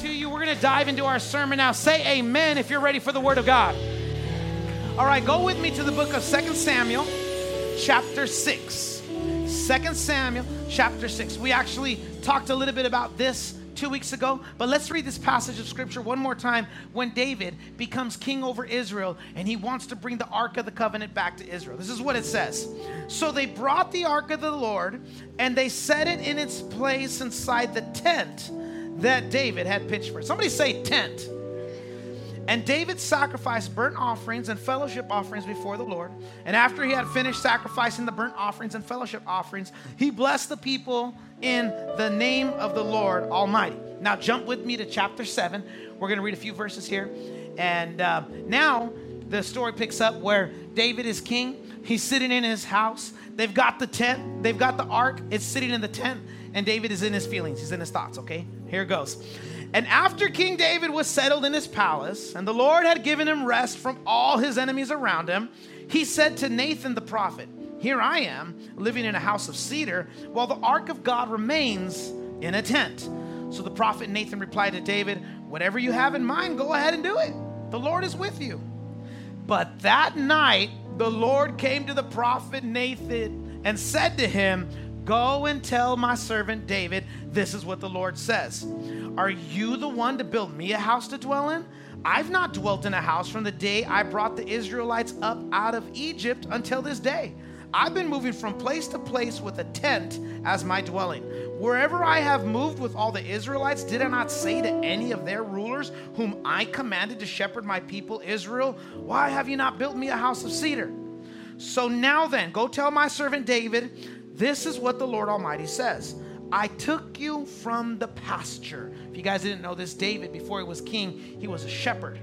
to you. We're going to dive into our sermon now. Say amen if you're ready for the word of God. All right, go with me to the book of Second Samuel, chapter 6. 2 Samuel, chapter 6. We actually talked a little bit about this two weeks ago, but let's read this passage of scripture one more time when David becomes king over Israel and he wants to bring the Ark of the Covenant back to Israel. This is what it says. So they brought the Ark of the Lord and they set it in its place inside the tent that David had pitched for. Somebody say tent. And David sacrificed burnt offerings and fellowship offerings before the Lord. And after he had finished sacrificing the burnt offerings and fellowship offerings, he blessed the people in the name of the Lord Almighty. Now, jump with me to chapter 7. We're going to read a few verses here. And uh, now the story picks up where David is king. He's sitting in his house. They've got the tent, they've got the ark. It's sitting in the tent. And David is in his feelings, he's in his thoughts, okay? Here goes. And after King David was settled in his palace, and the Lord had given him rest from all his enemies around him, he said to Nathan the prophet, Here I am, living in a house of cedar, while the ark of God remains in a tent. So the prophet Nathan replied to David, Whatever you have in mind, go ahead and do it. The Lord is with you. But that night, the Lord came to the prophet Nathan and said to him, Go and tell my servant David, this is what the Lord says. Are you the one to build me a house to dwell in? I've not dwelt in a house from the day I brought the Israelites up out of Egypt until this day. I've been moving from place to place with a tent as my dwelling. Wherever I have moved with all the Israelites, did I not say to any of their rulers, whom I commanded to shepherd my people Israel, Why have you not built me a house of cedar? So now then, go tell my servant David, this is what the Lord Almighty says. I took you from the pasture. If you guys didn't know this, David, before he was king, he was a shepherd.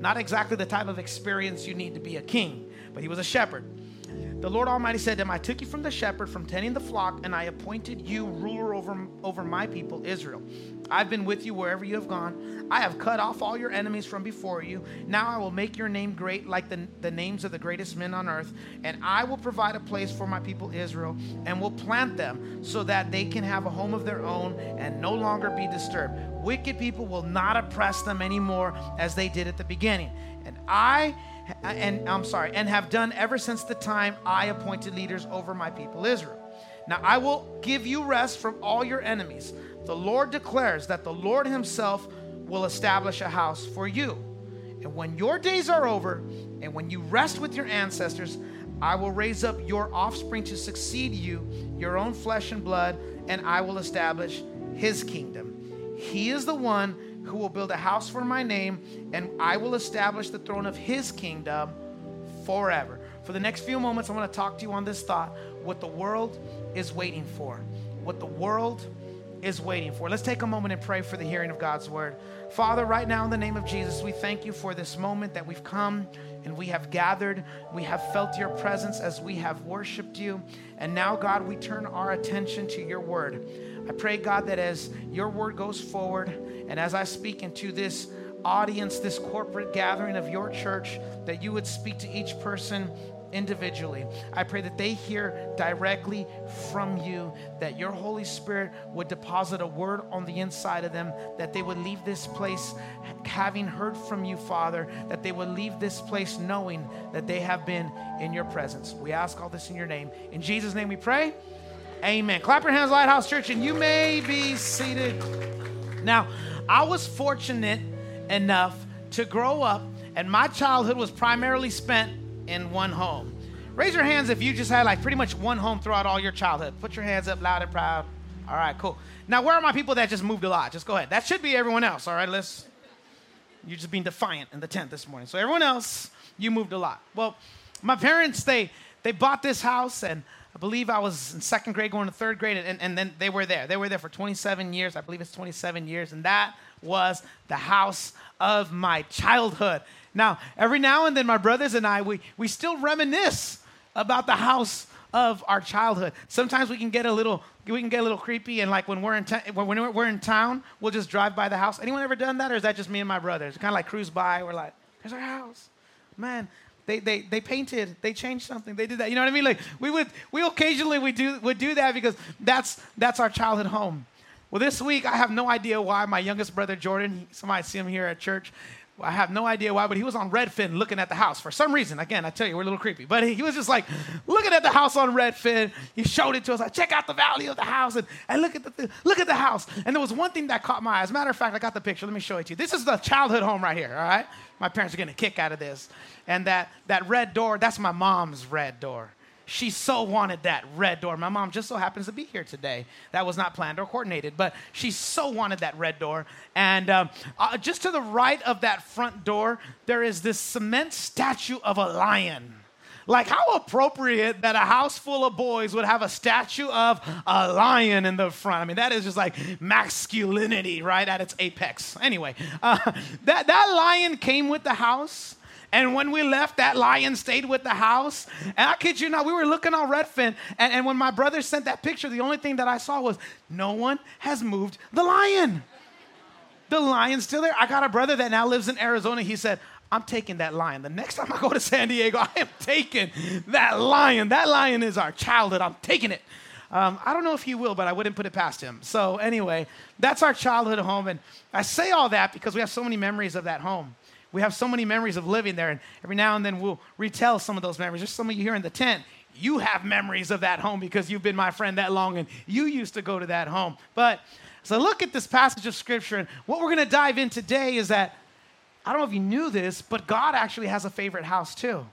Not exactly the type of experience you need to be a king, but he was a shepherd. The Lord Almighty said to him, I took you from the shepherd, from tending the flock, and I appointed you ruler over, over my people, Israel. I've been with you wherever you have gone. I have cut off all your enemies from before you. Now I will make your name great like the, the names of the greatest men on earth, and I will provide a place for my people, Israel, and will plant them so that they can have a home of their own and no longer be disturbed. Wicked people will not oppress them anymore as they did at the beginning. And I and I'm sorry, and have done ever since the time I appointed leaders over my people Israel. Now I will give you rest from all your enemies. The Lord declares that the Lord Himself will establish a house for you. And when your days are over, and when you rest with your ancestors, I will raise up your offspring to succeed you, your own flesh and blood, and I will establish His kingdom. He is the one who will build a house for my name, and I will establish the throne of his kingdom forever. For the next few moments, I want to talk to you on this thought what the world is waiting for. What the world is waiting for. Let's take a moment and pray for the hearing of God's word. Father, right now, in the name of Jesus, we thank you for this moment that we've come and we have gathered. We have felt your presence as we have worshiped you. And now, God, we turn our attention to your word. I pray, God, that as your word goes forward and as I speak into this audience, this corporate gathering of your church, that you would speak to each person individually. I pray that they hear directly from you, that your Holy Spirit would deposit a word on the inside of them, that they would leave this place having heard from you, Father, that they would leave this place knowing that they have been in your presence. We ask all this in your name. In Jesus' name we pray. Amen. Clap your hands, Lighthouse Church, and you may be seated. Now, I was fortunate enough to grow up, and my childhood was primarily spent in one home. Raise your hands if you just had like pretty much one home throughout all your childhood. Put your hands up loud and proud. All right, cool. Now, where are my people that just moved a lot? Just go ahead. That should be everyone else, all right? Let's. You're just being defiant in the tent this morning. So, everyone else, you moved a lot. Well, my parents, they, they bought this house, and I believe I was in second grade going to third grade, and, and then they were there. They were there for 27 years. I believe it's 27 years. And that was the house of my childhood. Now, every now and then, my brothers and I, we, we still reminisce about the house of our childhood. Sometimes we can get a little we can get a little creepy and like when we're in ta- when we're in town, we'll just drive by the house. Anyone ever done that or is that just me and my brothers? Kind of like cruise by, we're like, "There's our house." Man, they, they, they painted, they changed something, they did that. You know what I mean? Like we would we occasionally we do would do that because that's that's our childhood home. Well, this week I have no idea why my youngest brother Jordan, somebody see him here at church. I have no idea why, but he was on Redfin looking at the house for some reason. Again, I tell you, we're a little creepy, but he, he was just like looking at the house on Redfin. He showed it to us, like, check out the value of the house and, and look at the look at the house. And there was one thing that caught my eye. As a matter of fact, I got the picture. Let me show it to you. This is the childhood home right here. All right, my parents are getting a kick out of this. And that that red door, that's my mom's red door. She so wanted that red door. My mom just so happens to be here today. That was not planned or coordinated, but she so wanted that red door. And um, uh, just to the right of that front door, there is this cement statue of a lion. Like, how appropriate that a house full of boys would have a statue of a lion in the front. I mean, that is just like masculinity, right, at its apex. Anyway, uh, that, that lion came with the house. And when we left, that lion stayed with the house. And I kid you not, we were looking on Redfin. And, and when my brother sent that picture, the only thing that I saw was no one has moved the lion. The lion's still there. I got a brother that now lives in Arizona. He said, I'm taking that lion. The next time I go to San Diego, I am taking that lion. That lion is our childhood. I'm taking it. Um, I don't know if he will, but I wouldn't put it past him. So, anyway, that's our childhood home. And I say all that because we have so many memories of that home. We have so many memories of living there, and every now and then we'll retell some of those memories. There's some of you here in the tent. You have memories of that home because you've been my friend that long and you used to go to that home. But so look at this passage of scripture, and what we're going to dive in today is that I don't know if you knew this, but God actually has a favorite house too.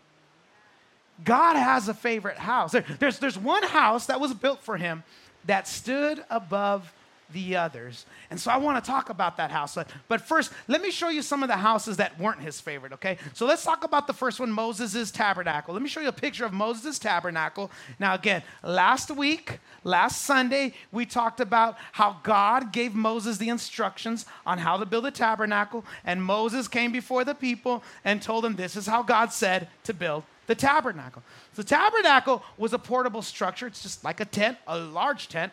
God has a favorite house. There, there's, there's one house that was built for him that stood above the others. And so I want to talk about that house. But first, let me show you some of the houses that weren't his favorite, okay? So let's talk about the first one, Moses' tabernacle. Let me show you a picture of Moses' tabernacle. Now, again, last week, last Sunday, we talked about how God gave Moses the instructions on how to build a tabernacle. And Moses came before the people and told them this is how God said to build the tabernacle. The tabernacle was a portable structure. It's just like a tent, a large tent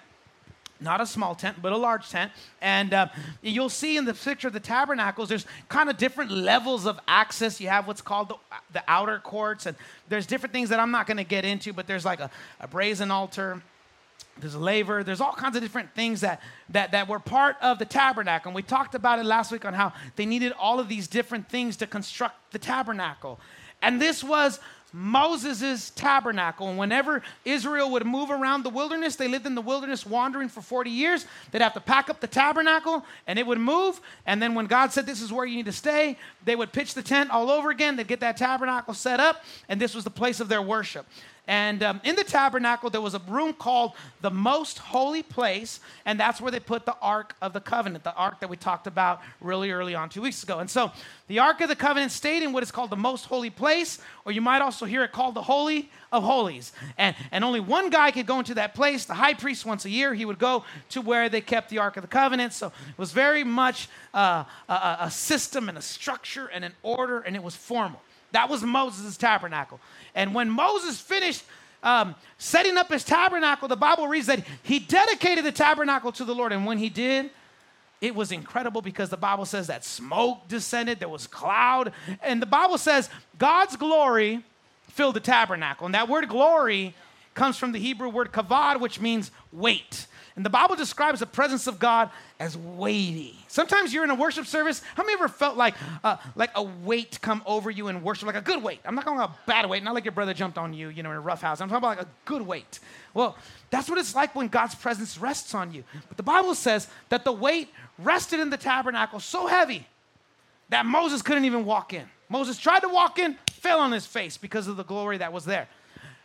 not a small tent, but a large tent. And uh, you'll see in the picture of the tabernacles, there's kind of different levels of access. You have what's called the, the outer courts, and there's different things that I'm not going to get into, but there's like a, a brazen altar. There's a laver. There's all kinds of different things that, that, that were part of the tabernacle. And we talked about it last week on how they needed all of these different things to construct the tabernacle. And this was Moses' tabernacle. And whenever Israel would move around the wilderness, they lived in the wilderness wandering for 40 years. They'd have to pack up the tabernacle and it would move. And then when God said, This is where you need to stay, they would pitch the tent all over again. They'd get that tabernacle set up, and this was the place of their worship. And um, in the tabernacle, there was a room called the most holy place, and that's where they put the Ark of the Covenant, the Ark that we talked about really early on two weeks ago. And so the Ark of the Covenant stayed in what is called the most holy place, or you might also hear it called the Holy of Holies. And, and only one guy could go into that place, the high priest, once a year. He would go to where they kept the Ark of the Covenant. So it was very much uh, a, a system and a structure and an order, and it was formal. That was Moses' tabernacle. And when Moses finished um, setting up his tabernacle, the Bible reads that he dedicated the tabernacle to the Lord. And when he did, it was incredible because the Bible says that smoke descended, there was cloud. And the Bible says God's glory filled the tabernacle. And that word glory comes from the Hebrew word kavod, which means weight. And the Bible describes the presence of God as weighty. Sometimes you're in a worship service. How many ever felt like uh, like a weight come over you in worship, like a good weight? I'm not talking about a bad weight, not like your brother jumped on you, you know, in a rough house. I'm talking about like a good weight. Well, that's what it's like when God's presence rests on you. But the Bible says that the weight rested in the tabernacle so heavy that Moses couldn't even walk in. Moses tried to walk in, fell on his face because of the glory that was there.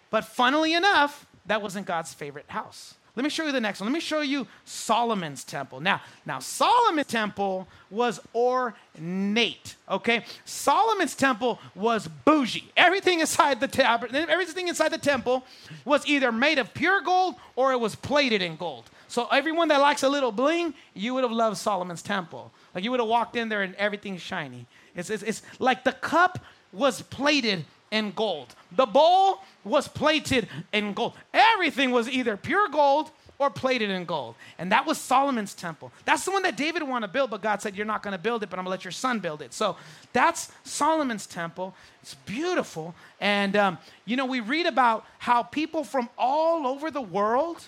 But funnily enough, that wasn't God's favorite house. Let me show you the next one. Let me show you Solomon's temple. Now, now Solomon's temple was ornate. Okay, Solomon's temple was bougie. Everything inside the tab- everything inside the temple was either made of pure gold or it was plated in gold. So everyone that likes a little bling, you would have loved Solomon's temple. Like you would have walked in there and everything's shiny. It's, it's, it's like the cup was plated in gold. The bowl was plated in gold. Everything was either pure gold or plated in gold. And that was Solomon's temple. That's the one that David wanted to build, but God said, You're not going to build it, but I'm going to let your son build it. So that's Solomon's temple. It's beautiful. And, um, you know, we read about how people from all over the world,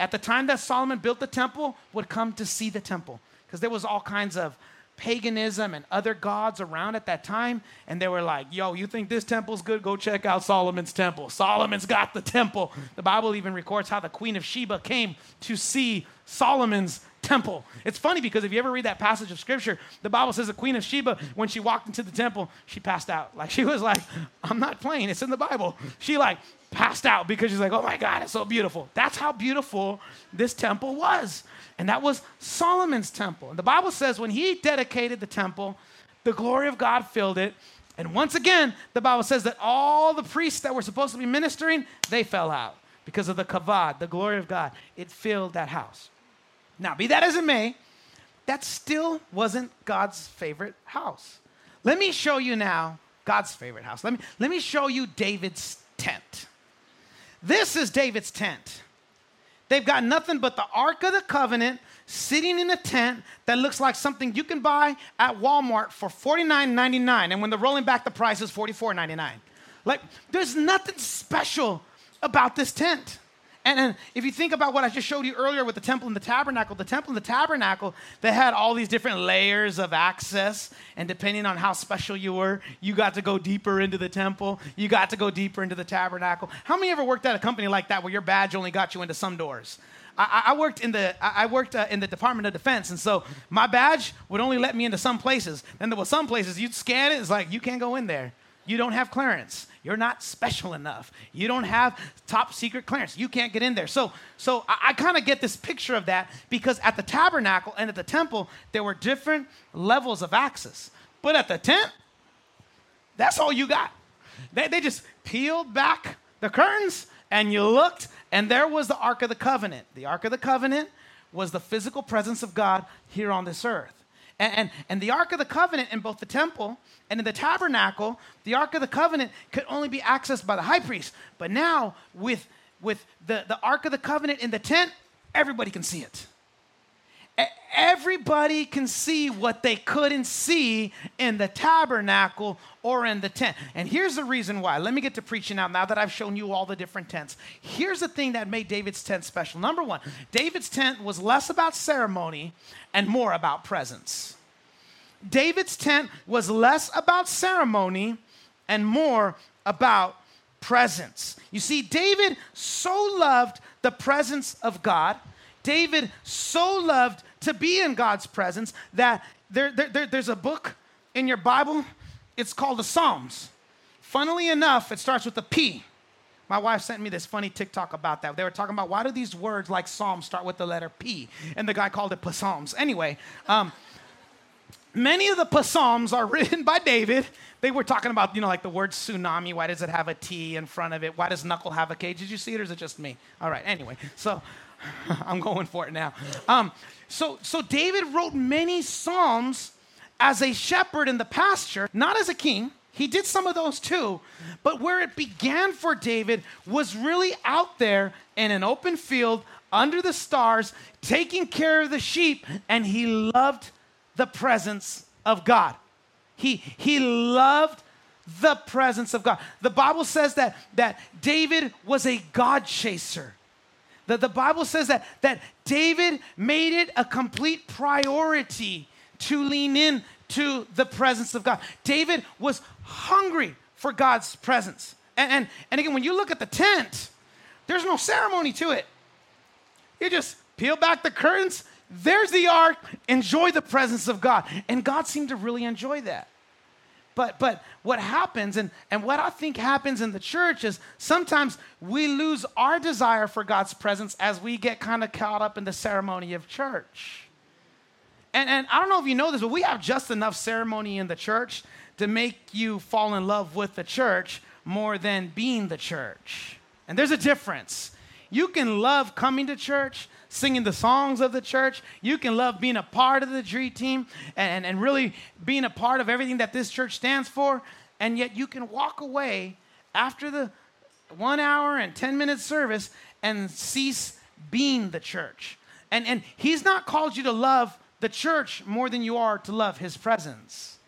at the time that Solomon built the temple, would come to see the temple because there was all kinds of paganism and other gods around at that time. And they were like, yo, you think this temple's good? Go check out Solomon's temple. Solomon's got the temple. The Bible even records how the Queen of Sheba came to see Solomon's temple. It's funny because if you ever read that passage of scripture, the Bible says the Queen of Sheba, when she walked into the temple, she passed out. Like she was like, I'm not playing, it's in the Bible. She like passed out because she's like, oh my God, it's so beautiful. That's how beautiful this temple was. And that was Solomon's temple. And the Bible says when he dedicated the temple, the glory of God filled it. And once again, the Bible says that all the priests that were supposed to be ministering, they fell out because of the kavod, the glory of God. It filled that house. Now, be that as it may, that still wasn't God's favorite house. Let me show you now God's favorite house. Let me, let me show you David's tent. This is David's tent. They've got nothing but the Ark of the Covenant sitting in a tent that looks like something you can buy at Walmart for $49.99. And when they're rolling back the price is $44.99. Like, there's nothing special about this tent. And, and, if you think about what I just showed you earlier with the temple and the tabernacle, the temple and the tabernacle, they had all these different layers of access. And depending on how special you were, you got to go deeper into the temple. You got to go deeper into the tabernacle. How many ever worked at a company like that where your badge only got you into some doors? I, worked in the I worked uh, in the Department of Defense, and so my badge would only let me into some places. Then there were some places you'd scan it, it's like you can't go in there. You don't have clearance. You're not special enough. You don't have top secret clearance. You can't get in there. So, so I, I kind of get this picture of that because at the tabernacle and at the temple, there were different levels of access. But at the tent, that's all you got. They, they just peeled back the curtains and you looked, and there was the Ark of the Covenant. The Ark of the Covenant was the physical presence of God here on this earth. And, and, and, the Ark of the Covenant in both the temple and in the tabernacle, the Ark of the Covenant could only be accessed by the high priest. But now, with, with the, the Ark of the Covenant in the tent, everybody can see it. Everybody can see what they couldn't see in the tabernacle or in the tent. And here's the reason why. Let me get to preaching now, now that I've shown you all the different tents. Here's the thing that made David's tent special. Number one, David's tent was less about ceremony and more about presence. David's tent was less about ceremony and more about presence. You see, David so loved the presence of God. David so loved to be in God's presence that there, there, there, there's a book in your Bible, it's called the Psalms. Funnily enough, it starts with a P. My wife sent me this funny TikTok about that. They were talking about why do these words like Psalms start with the letter P? And the guy called it Psalms. Anyway, um, many of the Psalms are written by David. They were talking about, you know, like the word tsunami. Why does it have a T in front of it? Why does knuckle have a K? Did you see it or is it just me? All right, anyway. So I'm going for it now. Um, so, so David wrote many psalms as a shepherd in the pasture, not as a king. He did some of those too. But where it began for David was really out there in an open field under the stars, taking care of the sheep, and he loved the presence of God. He, he loved the presence of God. The Bible says that, that David was a God chaser. The, the Bible says that, that David made it a complete priority to lean in to the presence of God. David was hungry for God's presence. And, and, and again, when you look at the tent, there's no ceremony to it. You just peel back the curtains, there's the ark, enjoy the presence of God. And God seemed to really enjoy that. But, but what happens, and, and what I think happens in the church is sometimes we lose our desire for God's presence as we get kind of caught up in the ceremony of church. And, and I don't know if you know this, but we have just enough ceremony in the church to make you fall in love with the church more than being the church. And there's a difference. You can love coming to church, singing the songs of the church. You can love being a part of the dream team and, and really being a part of everything that this church stands for. And yet you can walk away after the one hour and 10 minute service and cease being the church. And, and he's not called you to love the church more than you are to love his presence.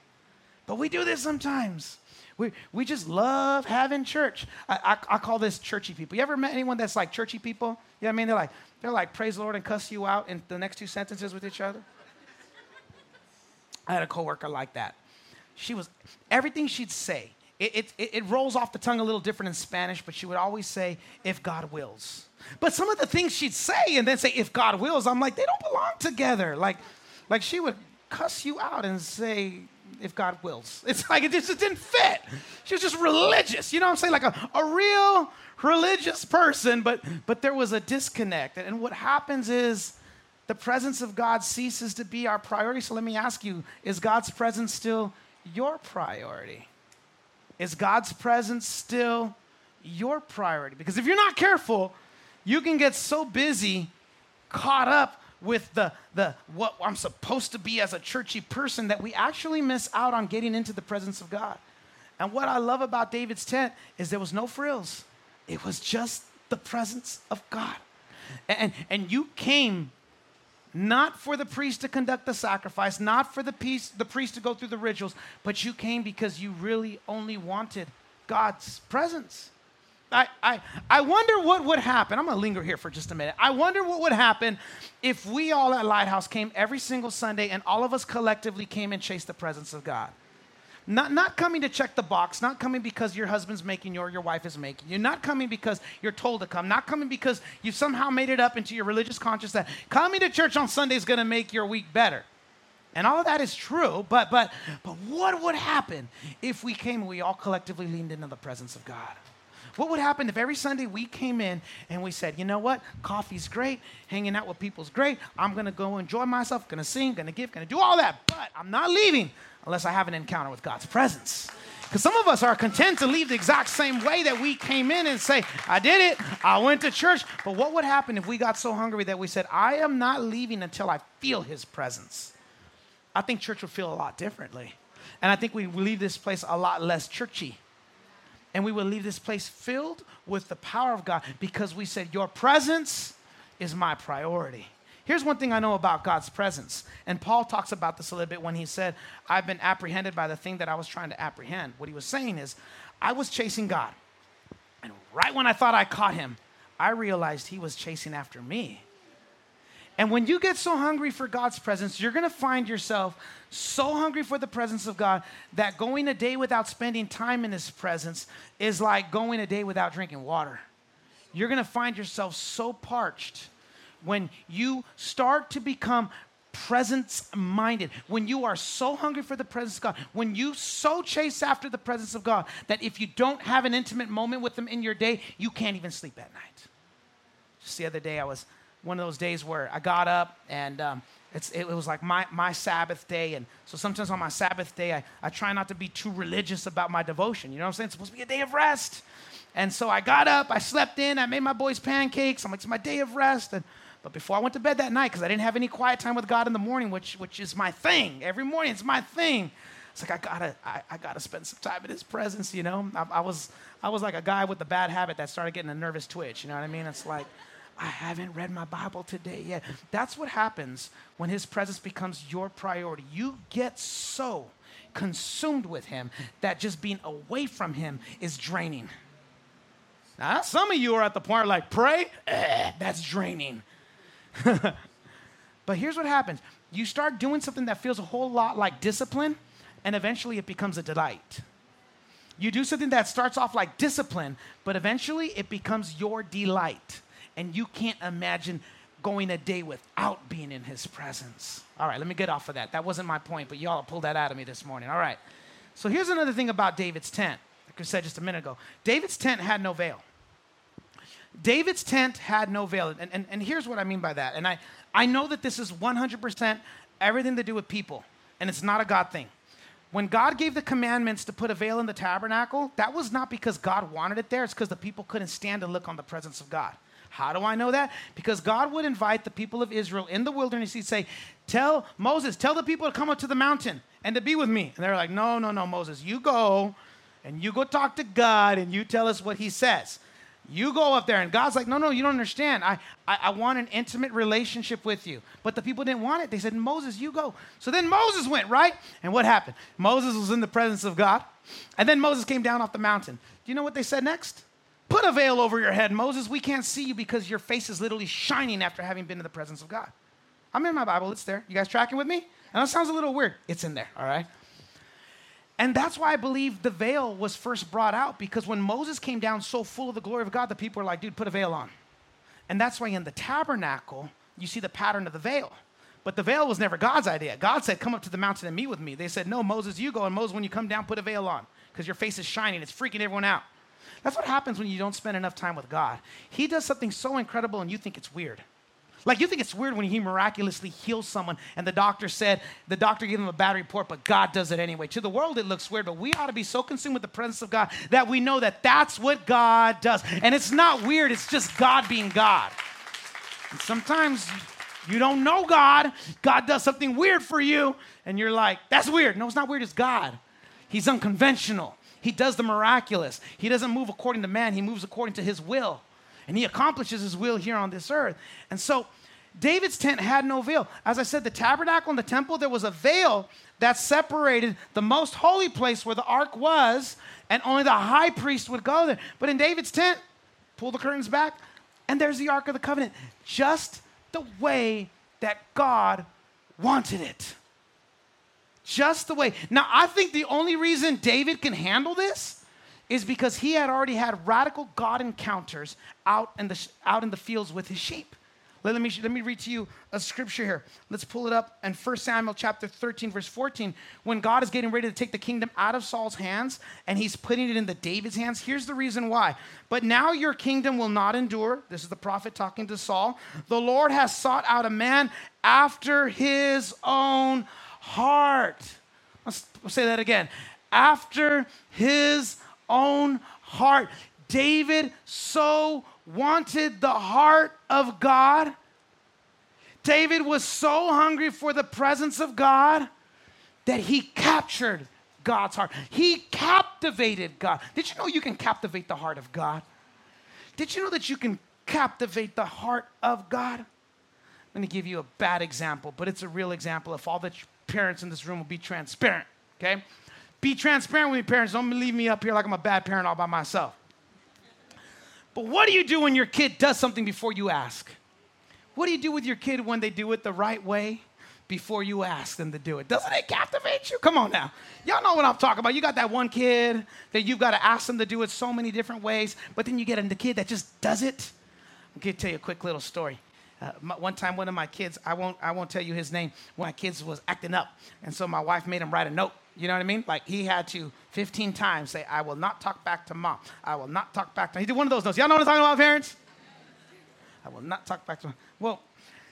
But we do this sometimes. We, we just love having church. I, I, I, call this churchy people. You ever met anyone that's like churchy people? You know what I mean? They're like, they're like, praise the Lord and cuss you out in the next two sentences with each other. I had a coworker like that. She was, everything she'd say, it, it, it rolls off the tongue a little different in Spanish, but she would always say, if God wills. But some of the things she'd say and then say, if God wills, I'm like, they don't belong together. Like, like she would cuss you out and say, if God wills. It's like it just, it didn't fit. She was just religious, you know what I'm saying? Like a, a real religious person, but but there was a disconnect. And what happens is the presence of God ceases to be our priority. So let me ask you, is God's presence still your priority? Is God's presence still your priority? Because if you're not careful, you can get so busy, caught up with the, the what I'm supposed to be as a churchy person that we actually miss out on getting into the presence of God. And what I love about David's tent is there was no frills. It was just the presence of God. And, and you came not for the priest to conduct the sacrifice, not for the, priest, the priest to go through the rituals, but you came because you really only wanted God's presence. I, I, I wonder what would happen. I'm going to linger here for just a minute. I wonder what would happen if we all at Lighthouse came every single Sunday and all of us collectively came and chased the presence of God. Not, not coming to check the box, not coming because your husband's making you or your wife is making you, not coming because you're told to come, not coming because you somehow made it up into your religious conscience that coming to church on Sunday is going to make your week better. And all of that is true, but, but, but what would happen if we came and we all collectively leaned into the presence of God? What would happen if every Sunday we came in and we said, you know what? Coffee's great, hanging out with people's great. I'm to go enjoy myself, to sing, to give, to do all that, but I'm not leaving unless I have an encounter with God's presence. Because some of us are content to leave the exact same way that we came in and say, I did it, I went to church. But what would happen if we got so hungry that we said, I am not leaving until I feel his presence? I think church would feel a lot differently. And I think we leave this place a lot less churchy. And we will leave this place filled with the power of God because we said, Your presence is my priority. Here's one thing I know about God's presence. And Paul talks about this a little bit when he said, I've been apprehended by the thing that I was trying to apprehend. What he was saying is, I was chasing God. And right when I thought I caught him, I realized he was chasing after me. And when you get so hungry for God's presence, you're going to find yourself so hungry for the presence of God that going a day without spending time in His presence is like going a day without drinking water. You're going to find yourself so parched when you start to become presence minded, when you are so hungry for the presence of God, when you so chase after the presence of God that if you don't have an intimate moment with Him in your day, you can't even sleep at night. Just the other day, I was one of those days where I got up and um, it was like my, my Sabbath day. And so sometimes on my Sabbath day, I, I try not to be too religious about my devotion. You know what I'm saying? It's supposed to be a day of rest. And so I got up, I slept in, I made my boys pancakes. I'm like, it's my day of rest. And, but before I went to bed that night, because I didn't have any quiet time with God in the morning, which, which is my thing. Every morning, it's my thing. It's like I gotta, I, I gotta spend some time in His presence. You know, I, I was, I was like a guy with a bad habit that started getting a nervous twitch. You know what I mean? It's like, I haven't read my Bible today yet. That's what happens when His presence becomes your priority. You get so consumed with Him that just being away from Him is draining. Now, some of you are at the point like, pray, eh, that's draining. but here's what happens you start doing something that feels a whole lot like discipline, and eventually it becomes a delight. You do something that starts off like discipline, but eventually it becomes your delight and you can't imagine going a day without being in his presence. All right, let me get off of that. That wasn't my point, but y'all pulled that out of me this morning. All right. So here's another thing about David's tent. Like I said just a minute ago, David's tent had no veil. David's tent had no veil. And, and, and here's what I mean by that. And I, I know that this is 100% everything to do with people, and it's not a God thing. When God gave the commandments to put a veil in the tabernacle, that was not because God wanted it there, it's because the people couldn't stand to look on the presence of God. How do I know that? Because God would invite the people of Israel in the wilderness. He'd say, Tell Moses, tell the people to come up to the mountain and to be with me. And they're like, No, no, no, Moses, you go and you go talk to God and you tell us what he says. You go up there, and God's like, no, no, you don't understand. I, I, I, want an intimate relationship with you. But the people didn't want it. They said, Moses, you go. So then Moses went, right? And what happened? Moses was in the presence of God. And then Moses came down off the mountain. Do you know what they said next? Put a veil over your head, Moses. We can't see you because your face is literally shining after having been in the presence of God. I'm in my Bible, it's there. You guys tracking with me? And that sounds a little weird. It's in there, all right? And that's why I believe the veil was first brought out because when Moses came down so full of the glory of God, the people were like, dude, put a veil on. And that's why in the tabernacle, you see the pattern of the veil. But the veil was never God's idea. God said, Come up to the mountain and meet with me. They said, No, Moses, you go. And Moses, when you come down, put a veil on because your face is shining. It's freaking everyone out. That's what happens when you don't spend enough time with God. He does something so incredible and you think it's weird. Like you think it's weird when he miraculously heals someone and the doctor said, the doctor gave him a bad report, but God does it anyway. To the world, it looks weird, but we ought to be so consumed with the presence of God that we know that that's what God does. And it's not weird, it's just God being God. And sometimes you don't know God, God does something weird for you, and you're like, that's weird. No, it's not weird, it's God. He's unconventional. He does the miraculous. He doesn't move according to man, he moves according to his will and he accomplishes his will here on this earth. And so David's tent had no veil. As I said, the tabernacle and the temple, there was a veil that separated the most holy place where the ark was, and only the high priest would go there. But in David's tent, pull the curtains back, and there's the ark of the covenant, just the way that God wanted it. Just the way. Now, I think the only reason David can handle this is because he had already had radical God encounters out in the, out in the fields with his sheep. Let, me, let me read to you a scripture here. Let's pull it up in 1 Samuel chapter 13, verse 14. When God is getting ready to take the kingdom out of Saul's hands and he's putting it into David's hands, here's the reason why. But now your kingdom will not endure. This is the prophet talking to Saul. The Lord has sought out a man after his own heart. Let's say that again. After his own heart. David so wanted the heart of God. David was so hungry for the presence of God that he captured God's heart. He captivated God. Did you know you can captivate the heart of God? Did you know that you can captivate the heart of God? Going to give you a bad example, but it's a real example. If all the parents in this room will be transparent, okay? Be transparent with your parents. Don't leave me up here like I'm a bad parent all by myself. But what do you do when your kid does something before you ask? What do you do with your kid when they do it the right way before you ask them to do it? Doesn't it captivate you? Come on now. Y'all know what I'm talking about. You got that one kid that you've got to ask them to do it so many different ways, but then you get the kid that just does it. I'm going to tell you a quick little story. Uh, my, one time, one of my kids, I won't, I won't tell you his name, one of my kids was acting up. And so my wife made him write a note you know what I mean? Like he had to 15 times say, I will not talk back to mom. I will not talk back to He did one of those notes. Y'all know what I'm talking about, parents? I will not talk back to mom. Well,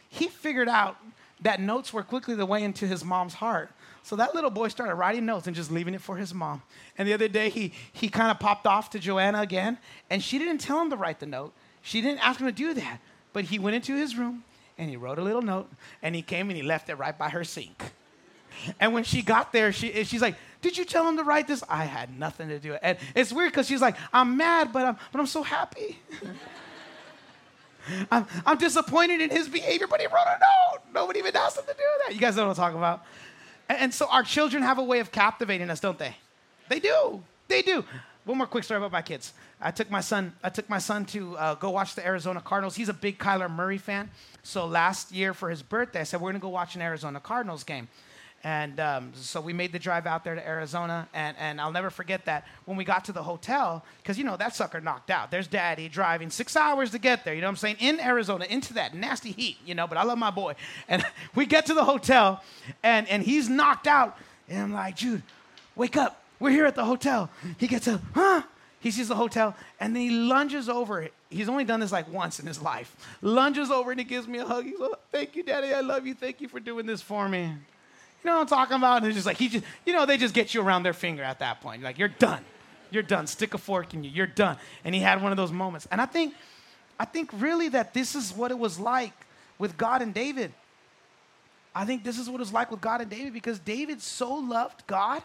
he figured out that notes were quickly the way into his mom's heart. So that little boy started writing notes and just leaving it for his mom. And the other day, he, he kind of popped off to Joanna again, and she didn't tell him to write the note. She didn't ask him to do that. But he went into his room and he wrote a little note, and he came and he left it right by her sink. And when she got there, she, she's like, did you tell him to write this? I had nothing to do. with it. And it's weird because she's like, I'm mad, but I'm, but I'm so happy. I'm, I'm disappointed in his behavior, but he wrote a note. Nobody even asked him to do that. You guys know what I'm talking about. And, and so our children have a way of captivating us, don't they? They do. They do. One more quick story about my kids. I took my son. I took my son to uh, go watch the Arizona Cardinals. He's a big Kyler Murray fan. So last year for his birthday, I said we're gonna go watch an Arizona Cardinals game. And um, so we made the drive out there to Arizona, and, and I'll never forget that when we got to the hotel, because you know that sucker knocked out. There's daddy driving six hours to get there, you know what I'm saying? In Arizona, into that nasty heat, you know, but I love my boy. And we get to the hotel, and, and he's knocked out, and I'm like, Jude, wake up. We're here at the hotel. He gets up, huh? He sees the hotel, and then he lunges over. He's only done this like once in his life. Lunges over and he gives me a hug. He's like, Thank you, Daddy. I love you. Thank you for doing this for me. You know what I'm talking about? And it's just like, he just, you know, they just get you around their finger at that point. You're Like, you're done. You're done. Stick a fork in you. You're done. And he had one of those moments. And I think I think really that this is what it was like with God and David. I think this is what it was like with God and David because David so loved God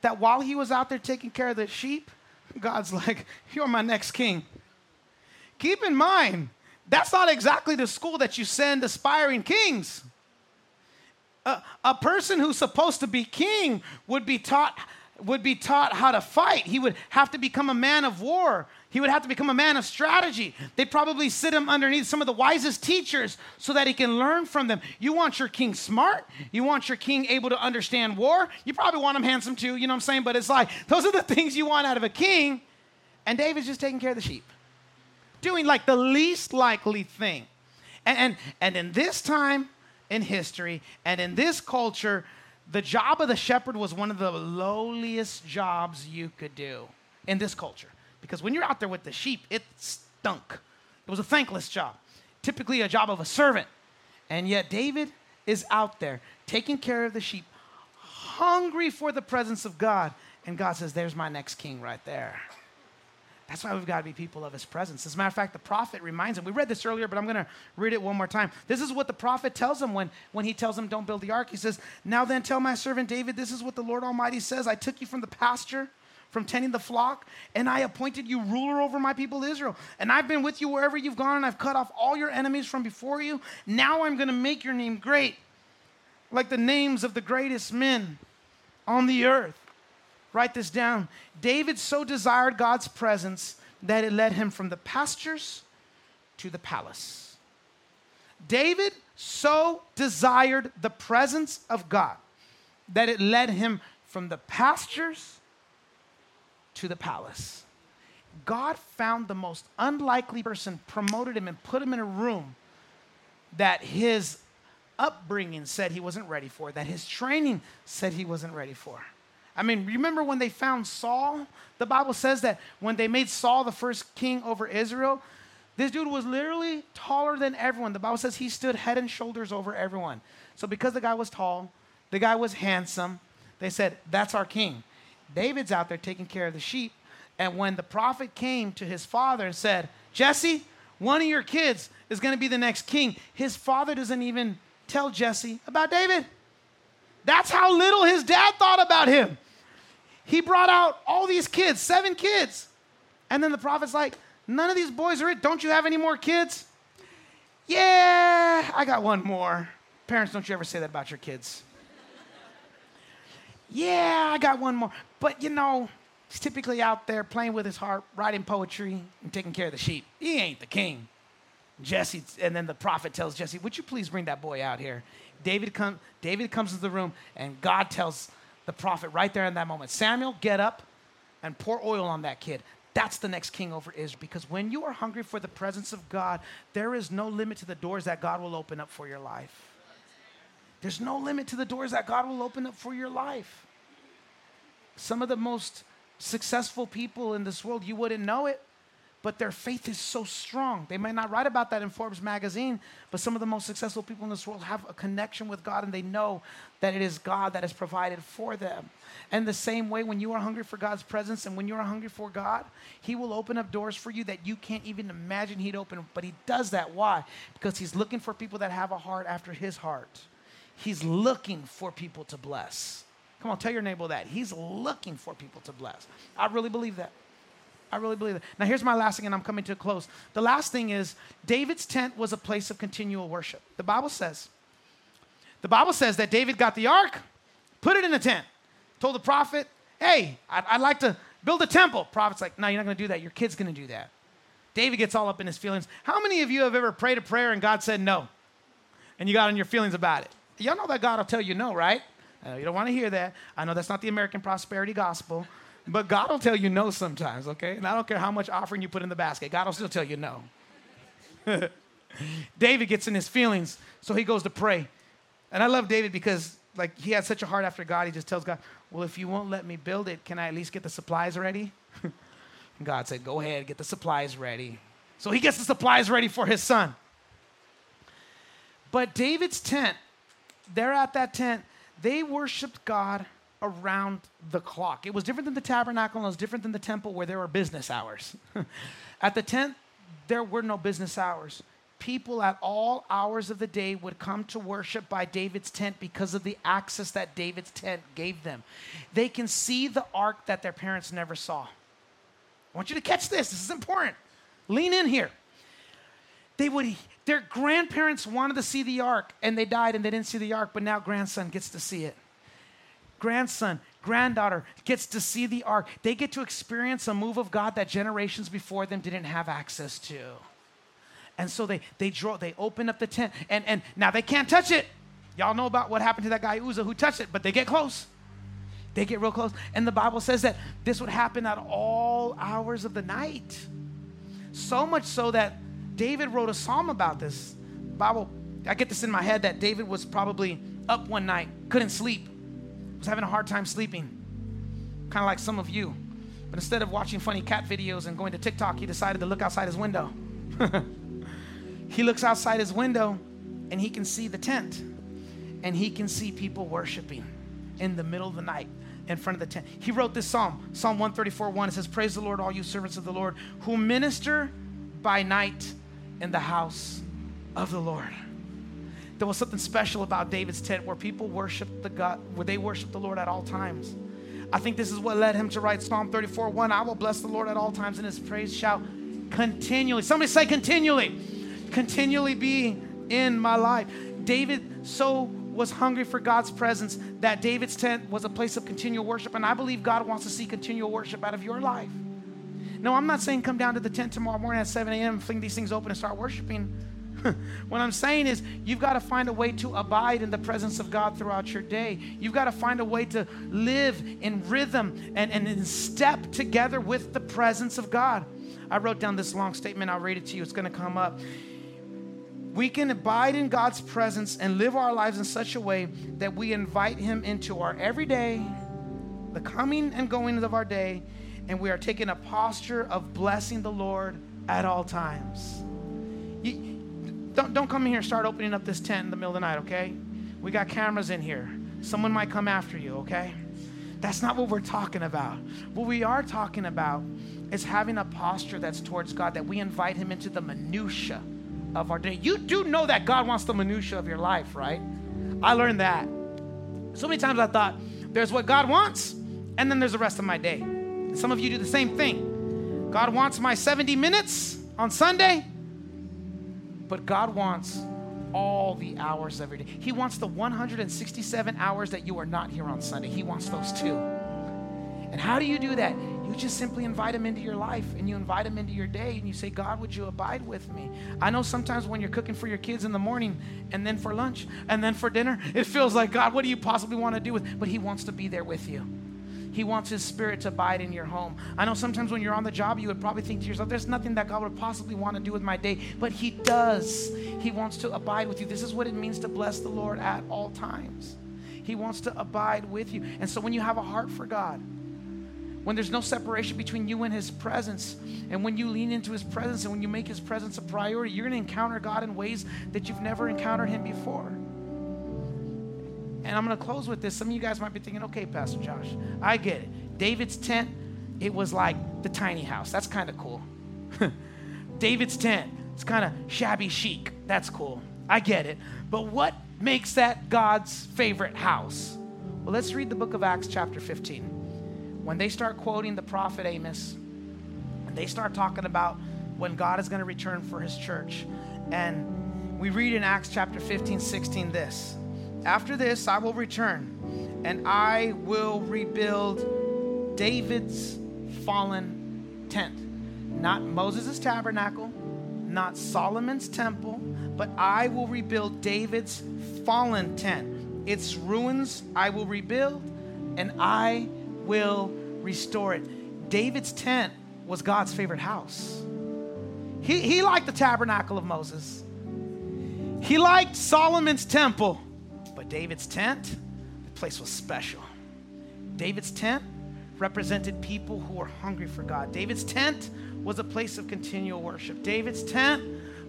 that while he was out there taking care of the sheep, God's like, You're my next king. Keep in mind, that's not exactly the school that you send aspiring kings. A, a person who's supposed to be king would be taught would be taught how to fight. He would have to become a man of war. He would have to become a man of strategy. They'd probably sit him underneath some of the wisest teachers so that he can learn from them. You want your king smart. You want your king able to understand war. You probably want him handsome too, you know what I'm saying? But it's like, those are the things you want out of a king. And David's just taking care of the sheep, doing like the least likely thing. And, and, and in this time in history and in this culture, the job of the shepherd was one of the lowliest jobs you could do in this culture. Because when you're out there with the sheep, it stunk. It was a thankless job, typically a job of a servant. And yet, David is out there taking care of the sheep, hungry for the presence of God. And God says, There's my next king right there. That's why we've got to be people of his presence. As a matter of fact, the prophet reminds him. We read this earlier, but I'm going to read it one more time. This is what the prophet tells him when, when he tells him, Don't build the ark. He says, Now then, tell my servant David, this is what the Lord Almighty says I took you from the pasture from tending the flock, and I appointed you ruler over my people Israel. And I've been with you wherever you've gone, and I've cut off all your enemies from before you. Now I'm going to make your name great, like the names of the greatest men on the earth. Write this down. David so desired God's presence that it led him from the pastures to the palace. David so desired the presence of God that it led him from the pastures to the palace. God found the most unlikely person, promoted him, and put him in a room that his upbringing said he wasn't ready for, that his training said he wasn't ready for. I mean, remember when they found Saul? The Bible says that when they made Saul the first king over Israel, this dude was literally taller than everyone. The Bible says he stood head and shoulders over everyone. So, because the guy was tall, the guy was handsome, they said, That's our king. David's out there taking care of the sheep. And when the prophet came to his father and said, Jesse, one of your kids is going to be the next king, his father doesn't even tell Jesse about David. That's how little his dad thought about him. He brought out all these kids, seven kids. And then the prophet's like, None of these boys are it. Don't you have any more kids? Yeah, I got one more. Parents, don't you ever say that about your kids. Yeah, I got one more. But you know, he's typically out there playing with his harp, writing poetry, and taking care of the sheep. He ain't the king. Jesse, and then the prophet tells Jesse, Would you please bring that boy out here? David, come, David comes into the room, and God tells the prophet right there in that moment Samuel, get up and pour oil on that kid. That's the next king over Israel. Because when you are hungry for the presence of God, there is no limit to the doors that God will open up for your life. There's no limit to the doors that God will open up for your life. Some of the most successful people in this world, you wouldn't know it, but their faith is so strong. They might not write about that in Forbes magazine, but some of the most successful people in this world have a connection with God and they know that it is God that has provided for them. And the same way, when you are hungry for God's presence and when you are hungry for God, He will open up doors for you that you can't even imagine He'd open. But He does that. Why? Because He's looking for people that have a heart after His heart. He's looking for people to bless. Come on, tell your neighbor that. He's looking for people to bless. I really believe that. I really believe that. Now, here's my last thing, and I'm coming to a close. The last thing is David's tent was a place of continual worship. The Bible says, the Bible says that David got the ark, put it in a tent, told the prophet, hey, I'd, I'd like to build a temple. Prophet's like, no, you're not going to do that. Your kid's going to do that. David gets all up in his feelings. How many of you have ever prayed a prayer and God said no? And you got in your feelings about it? Y'all know that God will tell you no, right? Uh, you don't want to hear that. I know that's not the American prosperity gospel, but God will tell you no sometimes, okay? And I don't care how much offering you put in the basket, God will still tell you no. David gets in his feelings, so he goes to pray. And I love David because like he had such a heart after God, he just tells God, Well, if you won't let me build it, can I at least get the supplies ready? God said, Go ahead, get the supplies ready. So he gets the supplies ready for his son. But David's tent, they're at that tent, they worshiped God around the clock. It was different than the tabernacle and it was different than the temple where there were business hours. At the tent, there were no business hours. People at all hours of the day would come to worship by David's tent because of the access that David's tent gave them. They can see the ark that their parents never saw. I want you to catch this. This is important. Lean in here. They would their grandparents wanted to see the ark and they died and they didn't see the ark, but now grandson gets to see it. Grandson, granddaughter gets to see the ark. They get to experience a move of God that generations before them didn't have access to. And so they they draw, they open up the tent, and, and now they can't touch it. Y'all know about what happened to that guy Uzzah who touched it, but they get close. They get real close. And the Bible says that this would happen at all hours of the night. So much so that David wrote a psalm about this. Bible, I get this in my head that David was probably up one night, couldn't sleep, was having a hard time sleeping, kind of like some of you. But instead of watching funny cat videos and going to TikTok, he decided to look outside his window. he looks outside his window and he can see the tent and he can see people worshiping in the middle of the night in front of the tent. He wrote this psalm, Psalm 134 1. It says, Praise the Lord, all you servants of the Lord, who minister by night in the house of the Lord. There was something special about David's tent where people worshiped the God, where they worshiped the Lord at all times. I think this is what led him to write Psalm 34 1. I will bless the Lord at all times, and his praise shall continually, somebody say continually, continually be in my life. David so was hungry for God's presence that David's tent was a place of continual worship. And I believe God wants to see continual worship out of your life. No, I'm not saying come down to the tent tomorrow morning at 7 a.m., fling these things open, and start worshiping. what I'm saying is, you've got to find a way to abide in the presence of God throughout your day. You've got to find a way to live in rhythm and, and in step together with the presence of God. I wrote down this long statement. I'll read it to you. It's going to come up. We can abide in God's presence and live our lives in such a way that we invite Him into our everyday, the coming and going of our day, and we are taking a posture of blessing the Lord at all times. You, don't, don't come in here and start opening up this tent in the middle of the night, okay? We got cameras in here. Someone might come after you, okay? That's not what we're talking about. What we are talking about is having a posture that's towards God, that we invite Him into the minutia of our day. You do know that God wants the minutia of your life, right? I learned that. So many times I thought, there's what God wants, and then there's the rest of my day. And some of you do the same thing. God wants my 70 minutes on Sunday, but God wants all the hours every day. He wants the 167 hours that you are not here on Sunday. He wants those too. And how do you do that? You just simply invite him into your life and you invite him into your day and you say, God, would you abide with me? I know sometimes when you're cooking for your kids in the morning and then for lunch and then for dinner, it feels like, God, what do you possibly want to do with? But he wants to be there with you. He wants His Spirit to abide in your home. I know sometimes when you're on the job, you would probably think to yourself, there's nothing that God would possibly want to do with my day, but He does. He wants to abide with you. This is what it means to bless the Lord at all times. He wants to abide with you. And so when you have a heart for God, when there's no separation between you and His presence, and when you lean into His presence and when you make His presence a priority, you're going to encounter God in ways that you've never encountered Him before. And I'm going to close with this. Some of you guys might be thinking, okay, Pastor Josh, I get it. David's tent, it was like the tiny house. That's kind of cool. David's tent, it's kind of shabby chic. That's cool. I get it. But what makes that God's favorite house? Well, let's read the book of Acts, chapter 15. When they start quoting the prophet Amos, and they start talking about when God is going to return for his church. And we read in Acts chapter 15, 16 this. After this, I will return and I will rebuild David's fallen tent. Not Moses' tabernacle, not Solomon's temple, but I will rebuild David's fallen tent. Its ruins I will rebuild and I will restore it. David's tent was God's favorite house. He, he liked the tabernacle of Moses. He liked Solomon's temple. But David's tent, the place was special. David's tent represented people who were hungry for God. David's tent was a place of continual worship. David's tent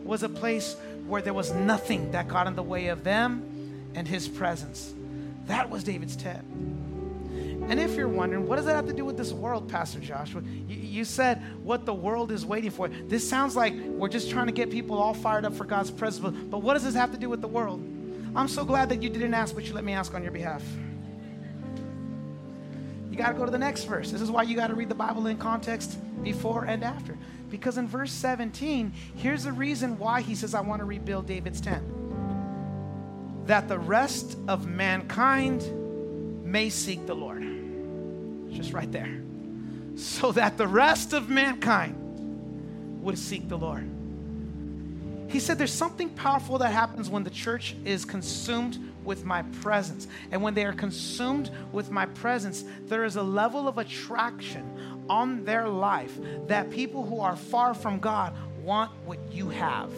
was a place where there was nothing that got in the way of them and his presence. That was David's tent. And if you're wondering, what does that have to do with this world, Pastor Joshua? You, you, said what the world is waiting for. This sounds like we're just trying to get people all fired up for God's presence. But what does this have to do with the world? I'm so glad that you didn't ask, but you let me ask on your behalf. You got to go to the next verse. This is why you got to read the Bible in context before and after. Because in verse 17, here's the reason why he says, I want to rebuild David's tent. That the rest of mankind may seek the Lord. Just right there. So that the rest of mankind would seek the Lord. He said there's something powerful that happens when the church is consumed with my presence. And when they are consumed with my presence, there is a level of attraction on their life that people who are far from God want what you have.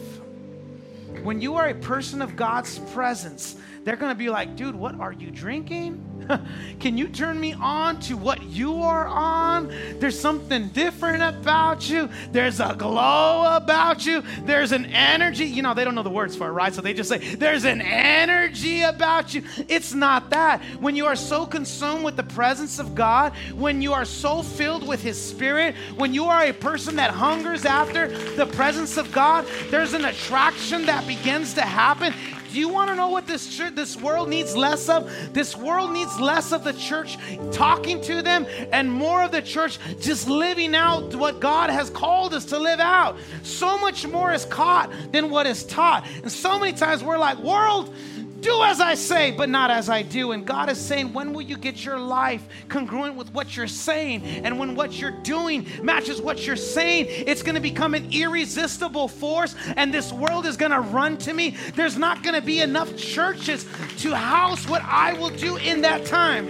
When you are a person of God's presence, they're gonna be like, dude, what are you drinking? Can you turn me on to what you are on? There's something different about you. There's a glow about you. There's an energy. You know, they don't know the words for it, right? So they just say, There's an energy about you. It's not that. When you are so consumed with the presence of God, when you are so filled with His Spirit, when you are a person that hungers after the presence of God, there's an attraction that begins to happen. Do you want to know what this church, this world needs less of? This world needs less of the church talking to them and more of the church just living out what God has called us to live out. So much more is caught than what is taught. And so many times we're like, world, do as I say, but not as I do. And God is saying, when will you get your life congruent with what you're saying? And when what you're doing matches what you're saying, it's going to become an irresistible force, and this world is going to run to me. There's not going to be enough churches to house what I will do in that time.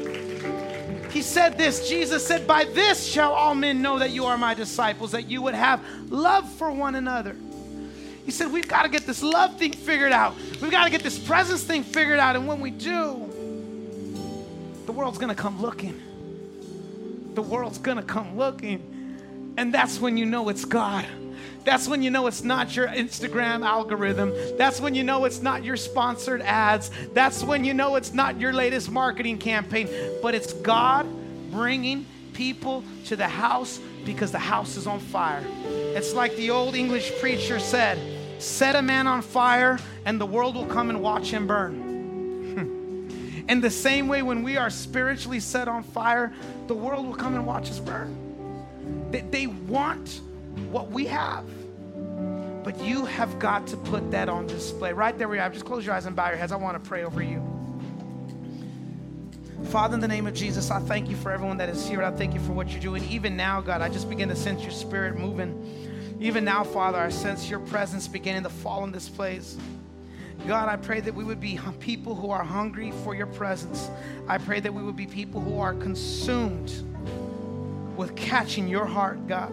He said this Jesus said, By this shall all men know that you are my disciples, that you would have love for one another. He said, We've got to get this love thing figured out. We've got to get this presence thing figured out. And when we do, the world's going to come looking. The world's going to come looking. And that's when you know it's God. That's when you know it's not your Instagram algorithm. That's when you know it's not your sponsored ads. That's when you know it's not your latest marketing campaign, but it's God bringing people to the house because the house is on fire. It's like the old English preacher said Set a man on fire, and the world will come and watch him burn. In the same way, when we are spiritually set on fire, the world will come and watch us burn. They, they want what we have. But you have got to put that on display. Right there we are. Just close your eyes and bow your heads. I want to pray over you. Father, in the name of Jesus, I thank you for everyone that is here. I thank you for what you're doing. Even now, God, I just begin to sense your spirit moving. Even now, Father, I sense your presence beginning to fall in this place. God, I pray that we would be people who are hungry for your presence. I pray that we would be people who are consumed with catching your heart, God.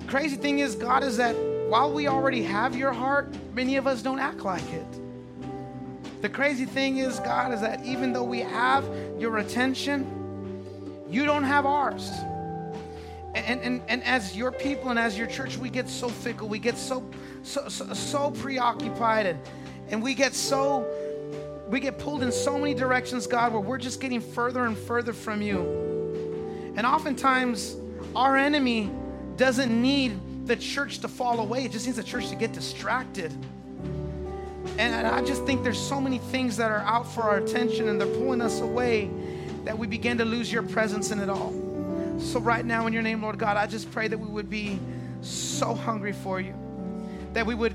The crazy thing is, God, is that while we already have your heart, many of us don't act like it. The crazy thing is, God, is that even though we have your attention, you don't have ours. And, and, and as your people and as your church, we get so fickle, we get so, so, so, so preoccupied, and, and we get so, we get pulled in so many directions, God, where we're just getting further and further from you. And oftentimes, our enemy doesn't need the church to fall away, it just needs the church to get distracted. And I just think there's so many things that are out for our attention and they're pulling us away that we begin to lose your presence in it all. So, right now, in your name, Lord God, I just pray that we would be so hungry for you, that we would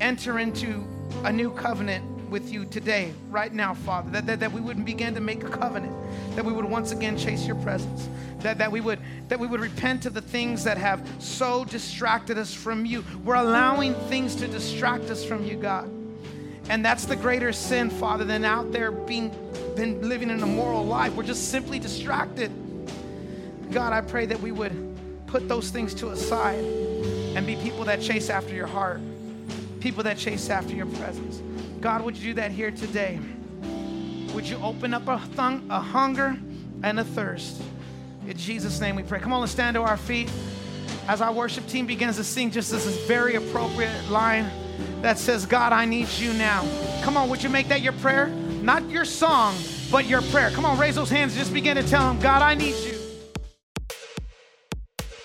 enter into a new covenant with you today, right now, Father, that, that, that we would begin to make a covenant, that we would once again chase your presence, that, that, we would, that we would repent of the things that have so distracted us from you. We're allowing things to distract us from you, God. And that's the greater sin, Father, than out there being than living an immoral life. We're just simply distracted. God, I pray that we would put those things to a side and be people that chase after your heart, people that chase after your presence. God, would you do that here today? Would you open up a, thung, a hunger and a thirst? In Jesus' name we pray. Come on, let's stand to our feet as our worship team begins to sing just this very appropriate line that says, God, I need you now. Come on, would you make that your prayer? Not your song, but your prayer. Come on, raise those hands and just begin to tell him, God, I need you.